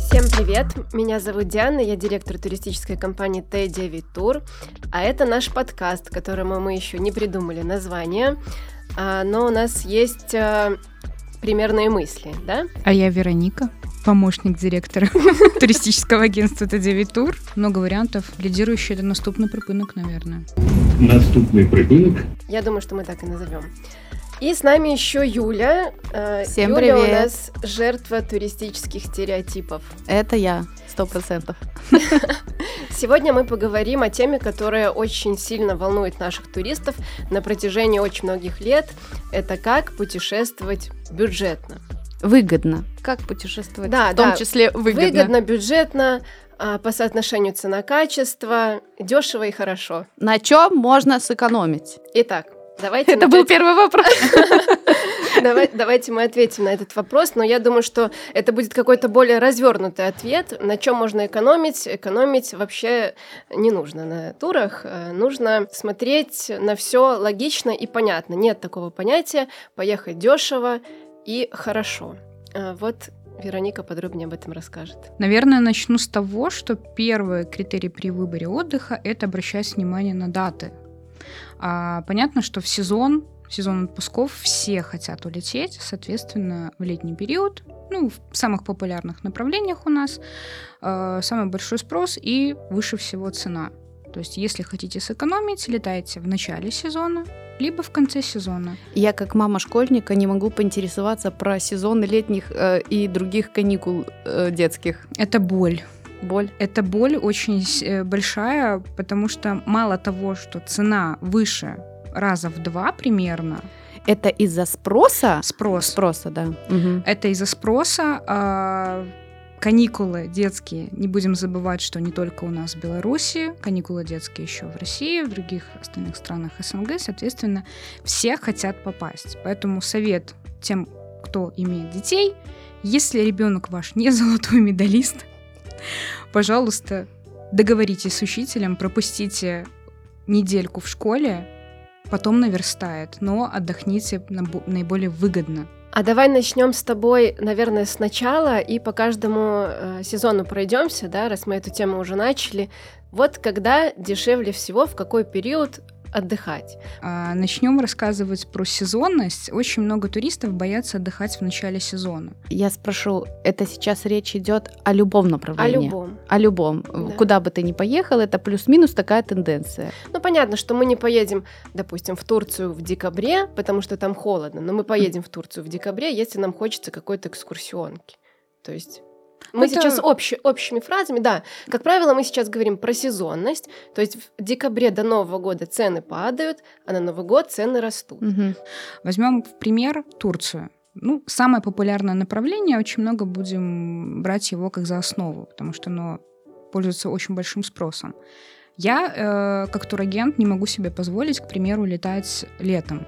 Всем привет! Меня зовут Диана, я директор туристической компании Т9 Тур, а это наш подкаст, которому мы еще не придумали название, а, но у нас есть а, примерные мысли, да? А я Вероника, помощник директора туристического агентства Т9 Тур. Много вариантов. Лидирующий это наступный припынок, наверное. Наступный припынок. Я думаю, что мы так и назовем. И с нами еще Юля. Э, Всем Юля у привет. нас жертва туристических стереотипов. Это я, сто процентов. Сегодня мы поговорим о теме, которая очень сильно волнует наших туристов на протяжении очень многих лет. Это как путешествовать бюджетно. Выгодно. Как путешествовать? Да, в том да. числе выгодно. Выгодно, бюджетно, по соотношению цена-качество, дешево и хорошо. На чем можно сэкономить? Итак, давайте... Это был первый вопрос. Давай- давайте мы ответим на этот вопрос, но я думаю, что это будет какой-то более развернутый ответ, на чем можно экономить. Экономить вообще не нужно на турах, э, нужно смотреть на все логично и понятно. Нет такого понятия поехать дешево и хорошо. Э, Вот Вероника подробнее об этом расскажет. Наверное, начну с того, что первый критерий при выборе отдыха – это обращать внимание на даты. А, понятно, что в сезон, в сезон отпусков все хотят улететь, соответственно, в летний период, ну, в самых популярных направлениях у нас э, самый большой спрос и выше всего цена. То есть, если хотите сэкономить, летайте в начале сезона, либо в конце сезона. Я, как мама школьника, не могу поинтересоваться про сезоны летних э, и других каникул э, детских. Это боль. Боль. Эта боль очень э, большая, потому что мало того, что цена выше раза в два примерно, Это из-за спроса? спрос. Спроса, да. Мгм. Это из-за спроса. а, каникулы детские, не будем забывать, что не только у нас в Беларуси, каникулы детские еще в России, в других остальных странах СНГ, соответственно, все хотят попасть. Поэтому совет тем, кто имеет детей, если ребенок ваш не золотой медалист, пожалуйста, договоритесь с учителем, пропустите недельку в школе, потом наверстает, но отдохните наиболее выгодно. А давай начнем с тобой, наверное, сначала и по каждому э, сезону пройдемся, да, раз мы эту тему уже начали. Вот когда дешевле всего, в какой период отдыхать? А, Начнем рассказывать про сезонность. Очень много туристов боятся отдыхать в начале сезона. Я спрошу, это сейчас речь идет о любом О направлении? любом. О любом. Да. Куда бы ты ни поехал, это плюс-минус такая тенденция. Ну, понятно, что мы не поедем, допустим, в Турцию в декабре, потому что там холодно, но мы поедем в Турцию в декабре, если нам хочется какой-то экскурсионки. То есть мы Это- сейчас общи- общими фразами, да, как правило, мы сейчас говорим про сезонность, то есть в декабре до Нового года цены падают, а на Новый год цены растут. Мгм. Возьмем в пример Турцию. Ну, самое популярное направление, очень много будем брать его как за основу, потому что оно пользуется очень большим спросом. Я, э, как турагент, не могу себе позволить, к примеру, летать летом,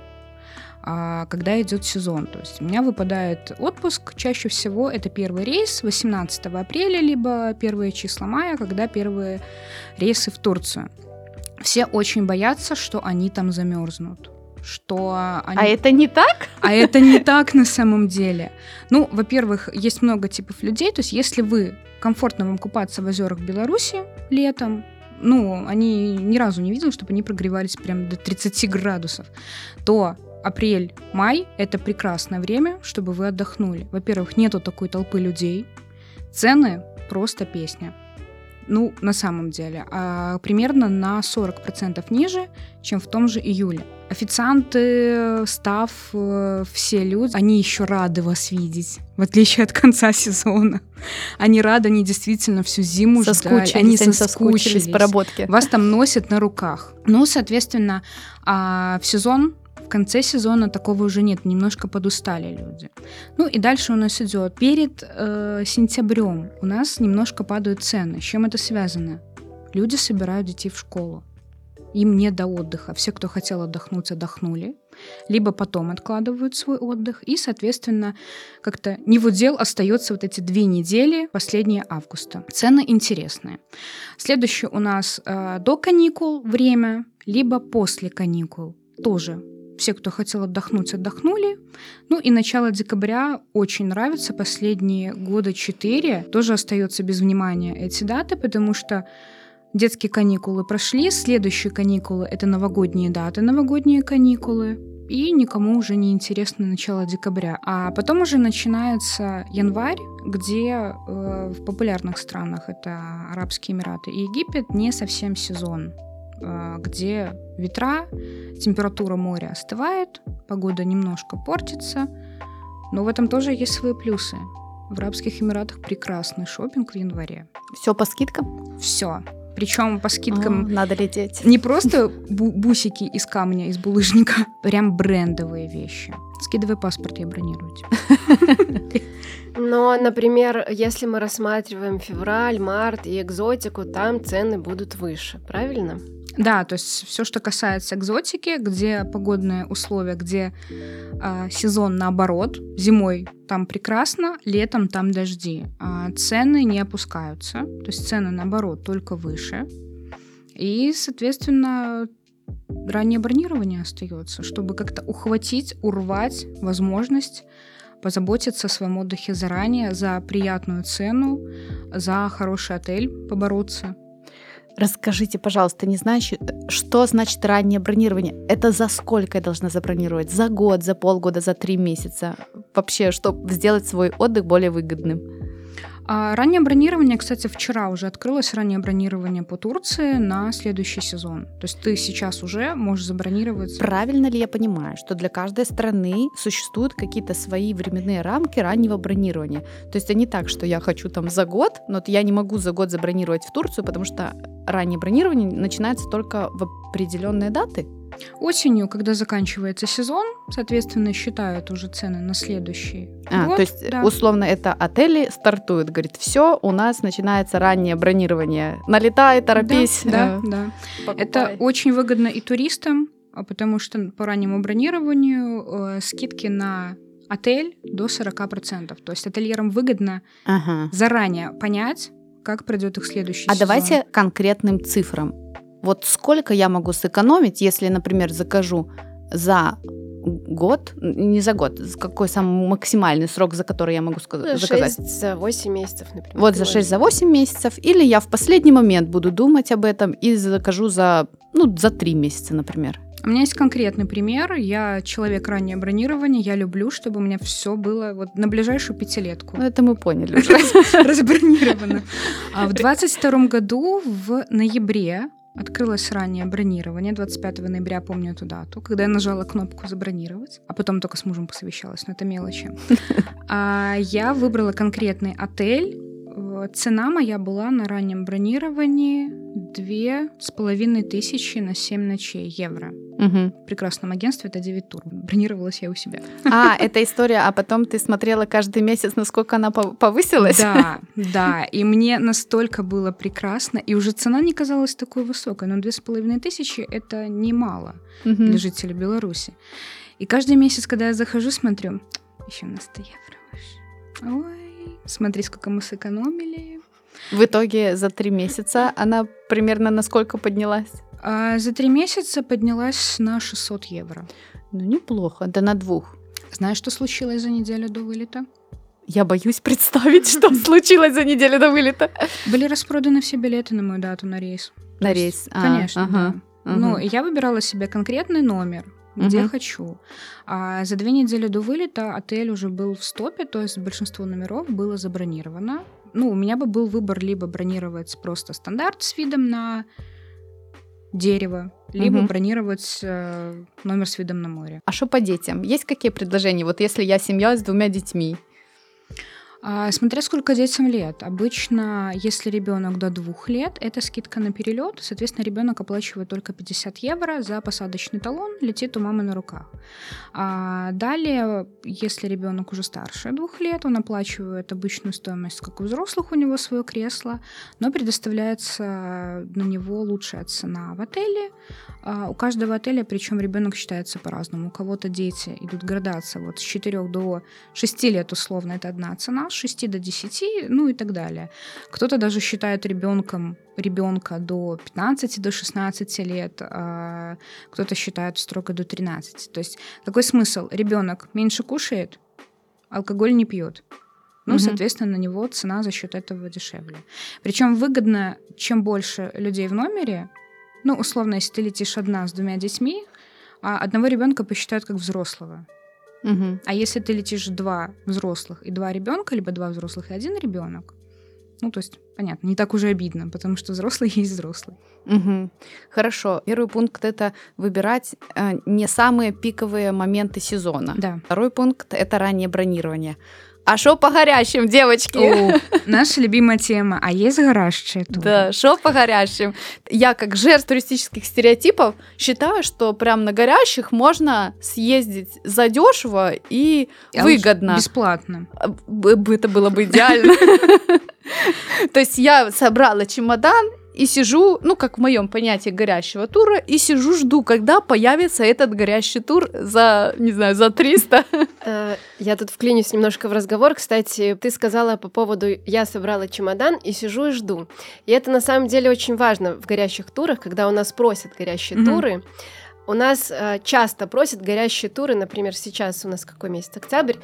когда идет сезон. То есть у меня выпадает отпуск, чаще всего это первый рейс 18 апреля, либо первые числа мая, когда первые рейсы в Турцию. Все очень боятся, что они там замерзнут. Что они... А это не так? А это не так на самом деле. Ну, во-первых, есть много типов людей. То есть, если вы комфортно вам купаться в озерах Беларуси летом, ну, они ни разу не видели, чтобы они прогревались прям до 30 градусов, то апрель-май — это прекрасное время, чтобы вы отдохнули. Во-первых, нету такой толпы людей, цены просто песня. Ну, на самом деле, а примерно на 40% ниже, чем в том же июле. Официанты, став, э, все люди, они еще рады вас видеть, в отличие от конца сезона. Они рады, они действительно всю зиму ждали, Соскучились, они они соскучились. соскучились по работке. Вас там носят на руках. Ну, соответственно, а в сезон, в конце сезона такого уже нет, немножко подустали люди. Ну и дальше у нас идет. Перед э, сентябрем у нас немножко падают цены. С чем это связано? Люди собирают детей в школу. Им не до отдыха. Все, кто хотел отдохнуть, отдохнули. Либо потом откладывают свой отдых. И, соответственно, как-то не в удел остается вот эти две недели, последние августа. Цены интересные. Следующее у нас э, до каникул время, либо после каникул. тоже все, кто хотел отдохнуть, отдохнули. Ну и начало декабря очень нравится. Последние года четыре тоже остается без внимания эти даты, потому что детские каникулы прошли, следующие каникулы — это новогодние даты, новогодние каникулы, и никому уже не интересно начало декабря. А потом уже начинается январь, где э, в популярных странах, это Арабские Эмираты и Египет, не совсем сезон. А, где ветра, температура моря остывает, погода немножко портится, но в этом тоже есть свои плюсы. В Арабских Эмиратах прекрасный шопинг в январе. Все по скидкам? Все. Причем по скидкам... О, надо лететь. Не просто бу- бусики из камня, из булыжника, прям брендовые вещи. Скидывай паспорт, я бронирую. Но, например, если мы рассматриваем февраль, март и экзотику, там цены будут выше, правильно? Да, то есть все, что касается экзотики, где погодные условия, где э, сезон наоборот, зимой там прекрасно, летом там дожди, а цены не опускаются, то есть цены наоборот только выше, и, соответственно, раннее бронирование остается, чтобы как-то ухватить, урвать возможность позаботиться о своем отдыхе заранее, за приятную цену, за хороший отель побороться. Расскажите, пожалуйста, не знаешь, что значит раннее бронирование? Это за сколько я должна забронировать? За год, за полгода, за три месяца? Вообще, чтобы сделать свой отдых более выгодным? А раннее бронирование, кстати, вчера уже открылось раннее бронирование по Турции на следующий сезон. То есть ты сейчас уже можешь забронировать. Правильно ли я понимаю, что для каждой страны существуют какие-то свои временные рамки раннего бронирования? То есть они так, что я хочу там за год, но я не могу за год забронировать в Турцию, потому что раннее бронирование начинается только в определенные даты? Осенью, когда заканчивается сезон, соответственно, считают уже цены на следующий а, год. То есть, да. условно, это отели стартуют, говорит, все, у нас начинается раннее бронирование. Налетай, торопись. Да, да. да. Это очень выгодно и туристам, а потому что по раннему бронированию э, скидки на отель до 40%. То есть ательерам выгодно ага. заранее понять, как пройдет их следующий а сезон. А давайте конкретным цифрам. Вот сколько я могу сэкономить, если, например, закажу за год, не за год, какой самый максимальный срок, за который я могу заказать? 6 за 8 месяцев, например. Вот за 6 за 8 месяцев, или я в последний момент буду думать об этом и закажу за, ну, за 3 месяца, например. У меня есть конкретный пример. Я человек раннее бронирования. Я люблю, чтобы у меня все было вот на ближайшую пятилетку. Ну, это мы поняли. Разбронировано. А в 22 году в ноябре Открылось раннее бронирование, 25 ноября, помню эту дату, когда я нажала кнопку «Забронировать», а потом только с мужем посовещалась, но это мелочи. А я выбрала конкретный отель, Цена моя была на раннем бронировании две с половиной тысячи на 7 ночей евро. Угу. В прекрасном агентстве это 9 тур. Бронировалась я у себя. А, это история, а потом ты смотрела каждый месяц, насколько она повысилась? Да, да. И мне настолько было прекрасно. И уже цена не казалась такой высокой. Но две с половиной тысячи — это немало угу. для жителей Беларуси. И каждый месяц, когда я захожу, смотрю, еще на 100 евро выше. Ой, смотри, сколько мы сэкономили. В итоге за три месяца она примерно на сколько поднялась? А за три месяца поднялась на 600 евро. Ну, неплохо, да на двух. Знаешь, что случилось за неделю до вылета? Я боюсь представить, что случилось за неделю до вылета. Были распроданы все билеты на мою дату на рейс. На рейс? А, конечно, ага. Ну, я выбирала себе конкретный номер, где угу. хочу. А за две недели до вылета отель уже был в стопе, то есть большинство номеров было забронировано. Ну, у меня бы был выбор либо бронировать просто стандарт с видом на дерево, либо угу. бронировать э, номер с видом на море. А что по детям? Есть какие предложения? Вот если я семья с двумя детьми, а, смотря сколько детям лет. Обычно, если ребенок до двух лет, это скидка на перелет. Соответственно, ребенок оплачивает только 50 евро за посадочный талон, летит у мамы на руках. А далее, если ребенок уже старше двух лет, он оплачивает обычную стоимость, как у взрослых, у него свое кресло, но предоставляется на него лучшая цена в отеле. А у каждого отеля, причем ребенок считается по-разному. У кого-то дети идут градация вот с 4 до 6 лет условно, это одна цена с 6 до 10, ну и так далее. Кто-то даже считает ребенком ребенка до 15, до 16 лет, а кто-то считает строго до 13. То есть какой смысл? Ребенок меньше кушает, алкоголь не пьет. Ну, угу. соответственно, на него цена за счет этого дешевле. Причем выгодно, чем больше людей в номере, ну, условно, если ты летишь одна с двумя детьми, а одного ребенка посчитают как взрослого. Угу. А если ты летишь два взрослых и два ребенка, либо два взрослых и один ребенок, ну, то есть, понятно, не так уже обидно, потому что взрослый есть взрослый. Угу. Хорошо. Первый пункт это выбирать э, не самые пиковые моменты сезона. Да. Второй пункт это раннее бронирование. А что по горящим, девочки? О, наша любимая тема. А есть горящие тут? Да, что по горящим? Я, как жертва туристических стереотипов, считаю, что прям на горящих можно съездить задешево и а выгодно. Бесплатно. А, это было бы идеально. То есть я собрала чемодан и сижу, ну, как в моем понятии горящего тура, и сижу, жду, когда появится этот горящий тур за, не знаю, за 300. Э, я тут вклинюсь немножко в разговор. Кстати, ты сказала по поводу «я собрала чемодан и сижу и жду». И это на самом деле очень важно в горящих турах, когда у нас просят горящие туры. У нас э, часто просят горящие туры, например, сейчас у нас какой месяц? Октябрь.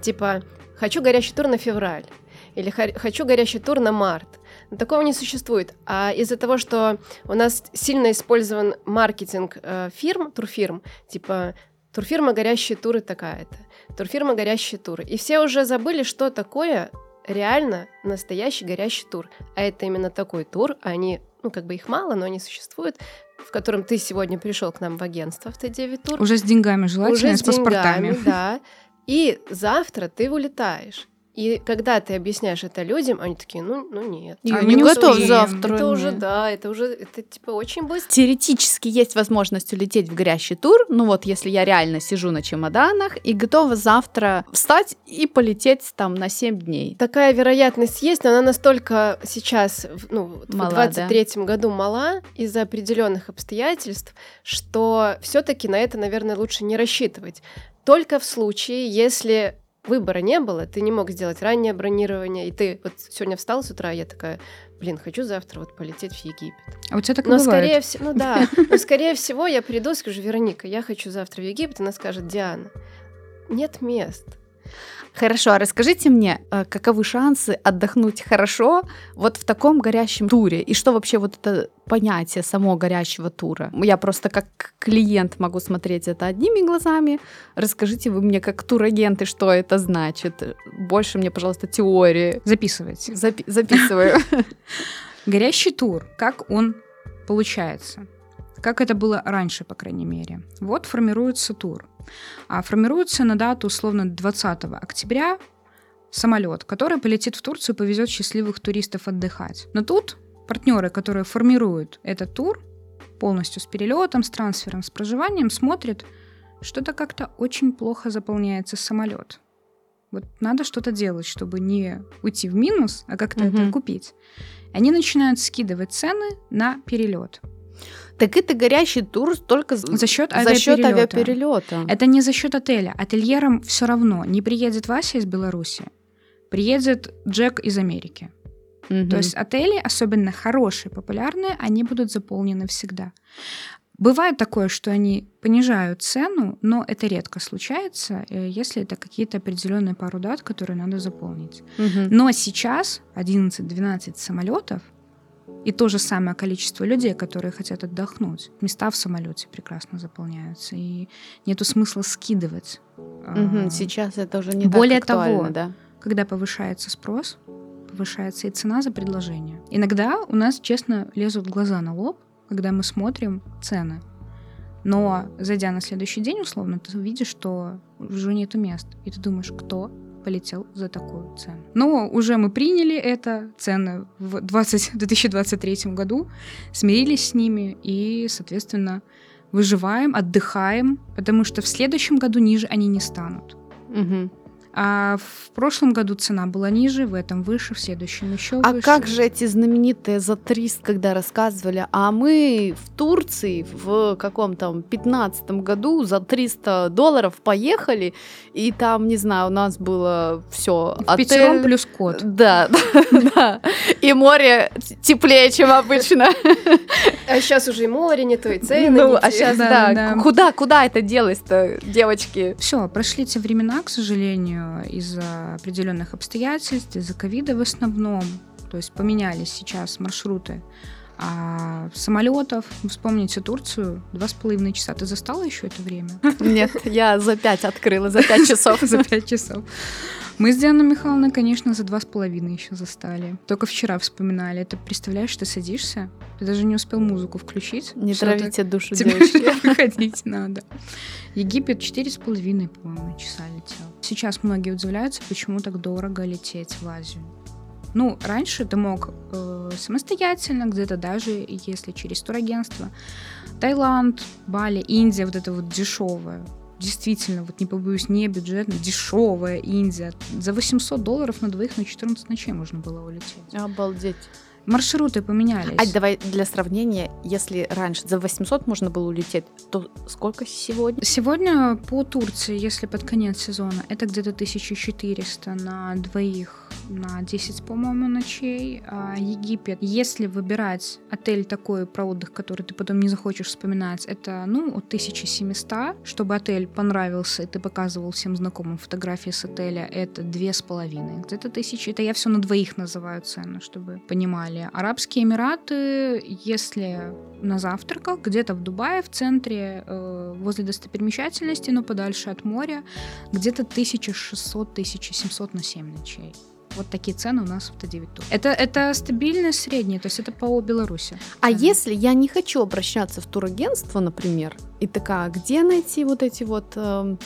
Типа, хочу горящий тур на февраль или хочу горящий тур на март. Но такого не существует. А из-за того, что у нас сильно использован маркетинг э, фирм, турфирм, типа турфирма «Горящие туры» такая-то, турфирма «Горящие туры». И все уже забыли, что такое реально настоящий горящий тур. А это именно такой тур, а они, ну, как бы их мало, но они существуют, в котором ты сегодня пришел к нам в агентство в Т9 тур. Уже с деньгами желательно, Уже с, с паспортами. Деньгами, да. И завтра ты улетаешь. И когда ты объясняешь это людям, они такие, ну, ну нет. Я а не готов завтра. Это уже, да, это уже, это типа очень быстро. Теоретически есть возможность улететь в горящий тур, ну вот если я реально сижу на чемоданах и готова завтра встать и полететь там на 7 дней. Такая вероятность есть, но она настолько сейчас, ну, мала, в 23 да? году мала из-за определенных обстоятельств, что все-таки на это, наверное, лучше не рассчитывать. Только в случае, если выбора не было, ты не мог сделать раннее бронирование, и ты вот сегодня встал с утра, я такая, блин, хочу завтра вот полететь в Египет. А у тебя так но бывает? скорее всего, ну да, но скорее всего я приду и скажу, Вероника, я хочу завтра в Египет, она скажет, Диана, нет мест. Хорошо, а расскажите мне, э, каковы шансы отдохнуть хорошо вот в таком горящем туре? И что вообще вот это понятие самого горящего тура? Я просто как клиент могу смотреть это одними глазами. Расскажите вы мне как турагенты, что это значит. Больше мне, пожалуйста, теории. Записывайте. Запи- записываю. Горящий тур, как он получается? Как это было раньше, по крайней мере. Вот формируется тур. А формируется на дату условно 20 октября самолет, который полетит в Турцию и повезет счастливых туристов отдыхать. Но тут партнеры, которые формируют этот тур, полностью с перелетом, с трансфером, с проживанием, смотрят, что-то как-то очень плохо заполняется самолет. Вот надо что-то делать, чтобы не уйти в минус, а как-то угу. это купить. Они начинают скидывать цены на перелет. Так это горящий тур только за счет авиаперелета. За счет авиаперелета. Это не за счет отеля. Ательерам все равно. Не приедет Вася из Беларуси, приедет Джек из Америки. Угу. То есть отели, особенно хорошие, популярные, они будут заполнены всегда. Бывает такое, что они понижают цену, но это редко случается, э, если это какие-то определенные пару дат, которые надо заполнить. Угу. Но сейчас 11-12 самолетов и то же самое количество людей, которые хотят отдохнуть. Места в самолете прекрасно заполняются, и нету смысла скидывать. Угу, сейчас это уже не Более так актуально, того, да? когда повышается спрос, повышается и цена за предложение. Иногда у нас, честно, лезут глаза на лоб, когда мы смотрим цены. Но зайдя на следующий день, условно, ты видишь, что уже нету мест. И ты думаешь, кто полетел за такую цену. Но уже мы приняли это, цены в 20, 2023 году, смирились с ними и, соответственно, выживаем, отдыхаем, потому что в следующем году ниже они не станут. Угу. А в прошлом году цена была ниже, в этом выше, в следующем еще А выше. как же эти знаменитые за 300, когда рассказывали, а мы в Турции в каком-то 15 году за 300 долларов поехали, и там, не знаю, у нас было все. В пятером плюс кот. Да, да, да. И море теплее, чем обычно. А сейчас уже и море не то, и цены Ну, а сейчас, да. Куда, куда это делось-то, девочки? Все, прошли те времена, к сожалению, из-за определенных обстоятельств, из-за ковида в основном. То есть поменялись сейчас маршруты а самолетов. Вспомните Турцию, два с половиной часа. Ты застала еще это время? Нет, я за пять открыла, за пять часов. За пять часов. Мы с Дианой Михайловной, конечно, за два с половиной еще застали. Только вчера вспоминали. Это представляешь, ты садишься, ты даже не успел музыку включить. Не ты- травите душу, Тебе девочки. выходить надо. Египет четыре с половиной, по-моему, часа летел. Сейчас многие удивляются, почему так дорого лететь в Азию. Ну, раньше ты мог э, самостоятельно, где-то даже если через турагентство. Таиланд, Бали, Индия, вот это вот дешевое. Действительно, вот не побоюсь, не бюджетно, дешевая Индия. За 800 долларов на двоих на 14 ночей можно было улететь. Обалдеть. Маршруты поменялись. А давай для сравнения, если раньше за 800 можно было улететь, то сколько сегодня? Сегодня по Турции, если под конец сезона, это где-то 1400 на двоих на 10, по-моему, ночей. А Египет, если выбирать отель такой про отдых, который ты потом не захочешь вспоминать, это, ну, от 1700. Чтобы отель понравился, и ты показывал всем знакомым фотографии с отеля, это две с половиной. Где-то тысячи. Это я все на двоих называю цену, чтобы понимали. Арабские Эмираты, если на завтраках, где-то в Дубае, в центре, э, возле достопримечательности, но подальше от моря, где-то 1600-1700 на 7 ночей. Вот такие цены у нас в Т9 тур. Это, это стабильно среднее, то есть это по Беларуси. А Цены. если я не хочу обращаться в турагентство, например, и такая, где найти вот эти вот эм,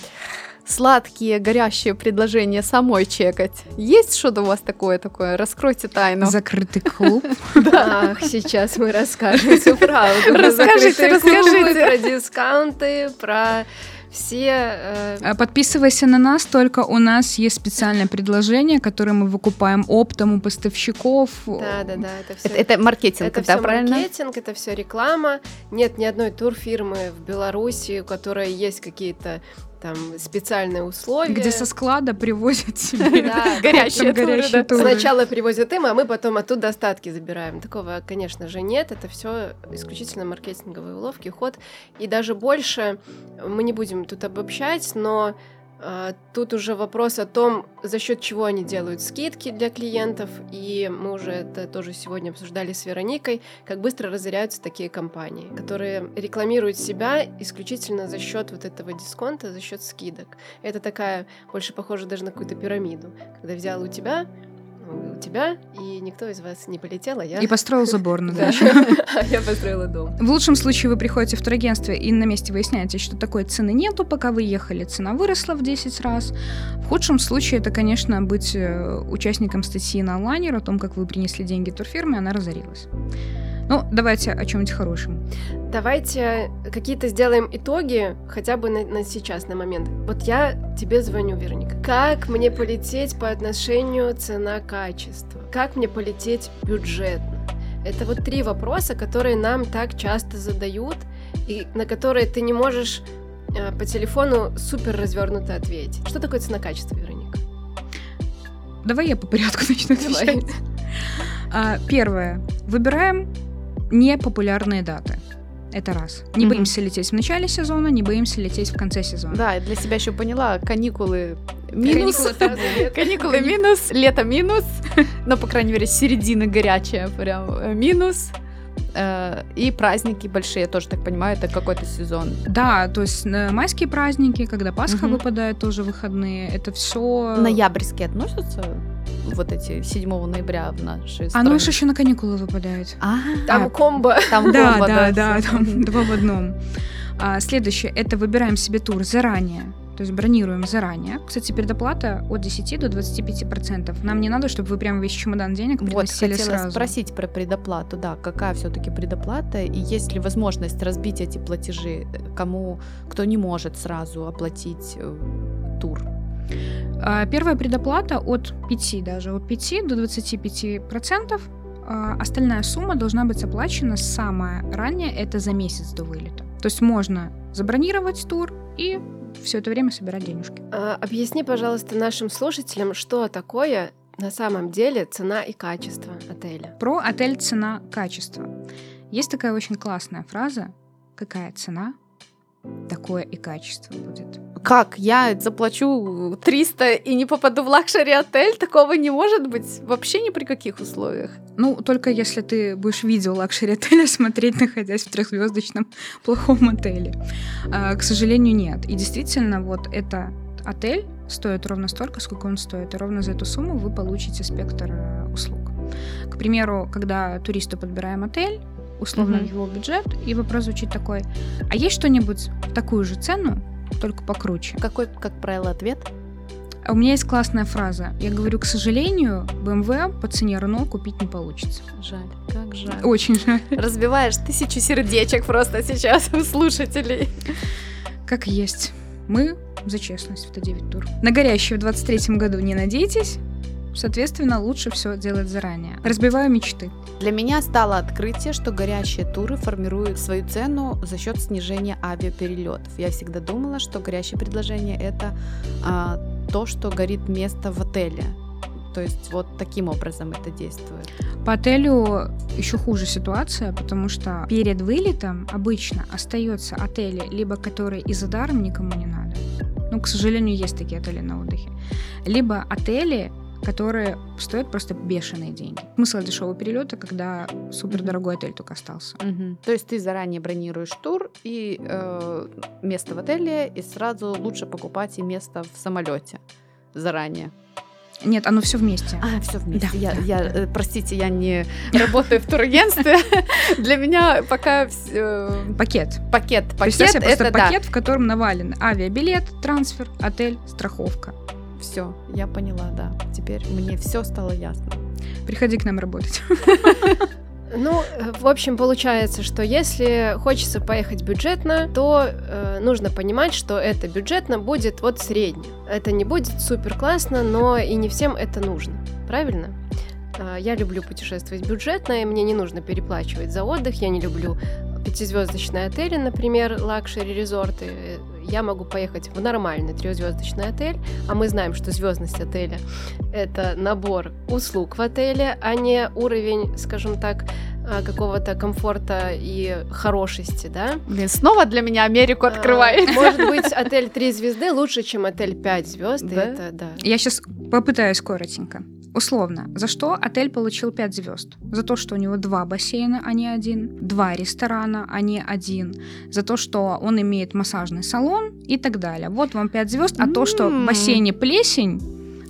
сладкие, горящие предложения самой чекать? Есть что-то у вас такое такое? Раскройте тайну. Закрытый клуб. Ах, сейчас мы расскажем всю правду. Расскажите, расскажите. Про дискаунты, про все... э, А Подписывайся на нас, только у нас есть специальное предложение, которое мы выкупаем оптом у поставщиков. Да, да, да, это все. Это, это маркетинг, Это да, все правильно? маркетинг, это все реклама. Нет ни одной турфирмы в Беларуси, у которой есть какие-то там специальные условия. Где со склада привозят себе Да, Горящие там горящие туры, да. туры. Сначала привозят им, а мы потом оттуда остатки забираем. Такого, конечно же, нет. Это все исключительно маркетинговые уловки, ход. И даже больше мы не будем тут обобщать, но тут уже вопрос о том, за счет чего они делают скидки для клиентов. И мы уже это тоже сегодня обсуждали с Вероникой, как быстро разоряются такие компании, которые рекламируют себя исключительно за счет вот этого дисконта, за счет скидок. Это такая, больше похоже даже на какую-то пирамиду. Когда взял у тебя, у тебя, и никто из вас не полетел, а я... И построил забор на Да. даче. А я построила дом. В лучшем случае вы приходите в турагентство и на месте выясняете, что такой цены нету, пока вы ехали, цена выросла в 10 раз. В худшем случае это, конечно, быть э, участником статьи на онлайнер о том, как вы принесли деньги турфирме, она разорилась. Ну, давайте о чем-нибудь хорошем. Давайте какие-то сделаем итоги хотя бы на, на сейчас, на момент. Вот я тебе звоню, Вероника. Как мне полететь по отношению цена-качество? Как мне полететь бюджетно? Это вот три вопроса, которые нам так часто задают, и на которые ты не можешь э, по телефону супер развернуто ответить. Что такое цена-качество, Вероника? Давай я по порядку начну Давай. отвечать. А, Первое. Выбираем непопулярные даты. Это раз. Не Мгм. боимся лететь в начале сезона, не боимся лететь в конце сезона. Да, я для себя еще поняла, каникулы минус. Каникулы минус, лето минус, но, по крайней мере, середина горячая прям э, минус. Э, И праздники большие, я тоже так понимаю, это какой-то сезон. Да, то есть э, майские праздники, когда Пасха выпадает, тоже выходные. Это все. Ноябрьские относятся вот эти 7 ноября в нашей А стране? ну уж еще на каникулы выпадает. А, Там А, комбо. там Да, комбо, да, да, всё. там два в одном. А, следующее это выбираем себе тур заранее. То есть бронируем заранее. Кстати, предоплата от 10 до 25 процентов. Нам не надо, чтобы вы прям весь чемодан денег Вот, приносили хотела сразу. спросить про предоплату, да, какая все-таки предоплата, и есть ли возможность разбить эти платежи, э, кому, кто не может сразу оплатить э, тур? А, Первая предоплата от 5 даже, от 5 до 25 процентов. А, Остальная сумма должна быть оплачена самое раннее, это за месяц до вылета. То есть можно забронировать тур и все это время собирать денежки. А, Объясни, пожалуйста, нашим слушателям, что такое на самом деле цена и качество отеля. Про отель цена-качество. Есть такая очень классная фраза «Какая цена, такое и качество будет». Как? Я заплачу 300 и не попаду в luxury-отель? Такого не может быть вообще ни при каких условиях. Ну, только если ты будешь видео luxury отеля смотреть, находясь в трехзвездочном плохом отеле. А, к сожалению, нет. И действительно, вот это отель стоит ровно столько, сколько он стоит. И ровно за эту сумму вы получите спектр э, услуг. К примеру, когда туристу подбираем отель, условно Мгм. его бюджет, и вопрос звучит такой, а есть что-нибудь в такую же цену, только покруче? Какой, как правило, ответ? А у меня есть классная фраза. Я говорю, к сожалению, BMW по цене Renault купить не получится. Жаль, как жаль. Очень жаль. Разбиваешь тысячу сердечек просто сейчас у слушателей. Как есть. Мы за честность в Т9 тур. На горящий в 23 году не надейтесь. Соответственно, лучше все делать заранее. Разбиваю мечты. Для меня стало открытие, что горящие туры формируют свою цену за счет снижения авиаперелетов. Я всегда думала, что горящее предложение это а, то, что горит место в отеле. То есть вот таким образом это действует. По отелю еще хуже ситуация, потому что перед вылетом обычно остается отели, либо которые и за даром никому не надо. Ну, к сожалению, есть такие отели на отдыхе. Либо отели, которые стоят просто бешеные деньги. Смысл дешевого перелета, когда супер дорогой отель только остался. То есть ты заранее бронируешь тур и э, место в отеле, и сразу лучше покупать и место в самолете заранее. Нет, оно все вместе. А, все вместе. Да, я, да, я, э, простите, я не работаю в турагентстве. Для меня пока вс- э, Пакет. пакет. Пакет Представь себе просто это да. пакет, в котором навален авиабилет, трансфер, отель, страховка. Все, я поняла, да. Теперь мне все стало ясно. Приходи к нам работать. Ну, э, в общем, получается, что если хочется поехать бюджетно, то э, нужно понимать, что это бюджетно будет вот средне. Это не будет супер классно, но и не всем это нужно. Правильно? А, Я люблю путешествовать бюджетно, и мне не нужно переплачивать за отдых. Я не люблю пятизвездочные отели, например, лакшери-резорты. Я могу поехать в нормальный трехзвездочный отель, а мы знаем, что звездность отеля это набор услуг в отеле, а не уровень, скажем так, а, какого-то комфорта и хорошести, да? Блин, снова для меня Америку А, открывает. Может быть, отель 3 звезды лучше, чем отель 5 звезд. Да? Это да. Я сейчас попытаюсь коротенько. Условно, за что отель получил 5 звезд? За то, что у него два бассейна, а не один, два ресторана, а не один, за то, что он имеет массажный салон и так далее. Вот вам 5 звезд, а то, что в бассейне плесень,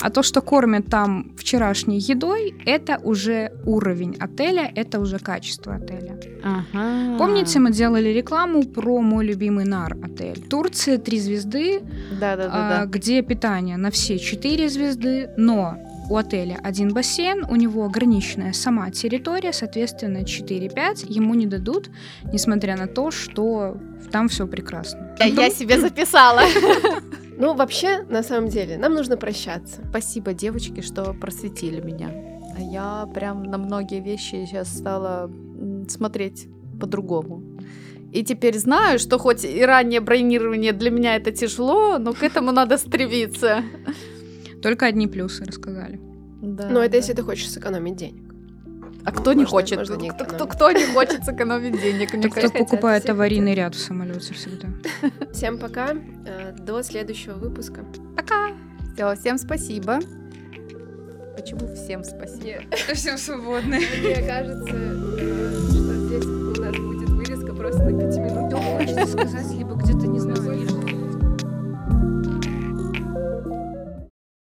а то, что кормят там вчерашней едой, это уже уровень отеля, это уже качество отеля. Ага. Помните, мы делали рекламу про мой любимый Нар отель? В Турции три звезды, Да, да, да, а, да. где питание на все 4 звезды, но у отеля один бассейн, у него ограниченная сама территория, соответственно, 4-5 ему не дадут, несмотря на то, что там все прекрасно. Я, я себе записала. Ну, вообще, на самом деле, нам нужно прощаться. Спасибо, девочки, что просветили меня. А я прям на многие вещи сейчас стала смотреть по-другому. И теперь знаю, что хоть и раннее бронирование для меня это тяжело, но к этому надо стремиться. Только одни плюсы рассказали. Да, Но это да. если ты хочешь сэкономить денег. А кто не хочет? можно не кто, кто- кто не хочет сэкономить денег? Мне кто покупает аварийный ряд в самолете всегда. Всем пока. э, До следующего выпуска. Пока. Все, всем спасибо. Почему всем спасибо? Всем свободны. Мне кажется, э, что здесь у нас будет вырезка просто на 5 минут. Хочется сказать